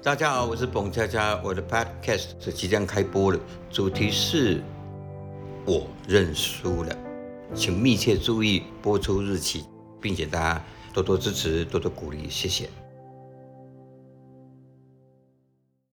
大家好，我是彭佳佳，我的 Podcast 是即将开播了，主题是我认输了，请密切注意播出日期，并且大家多多支持，多多鼓励，谢谢。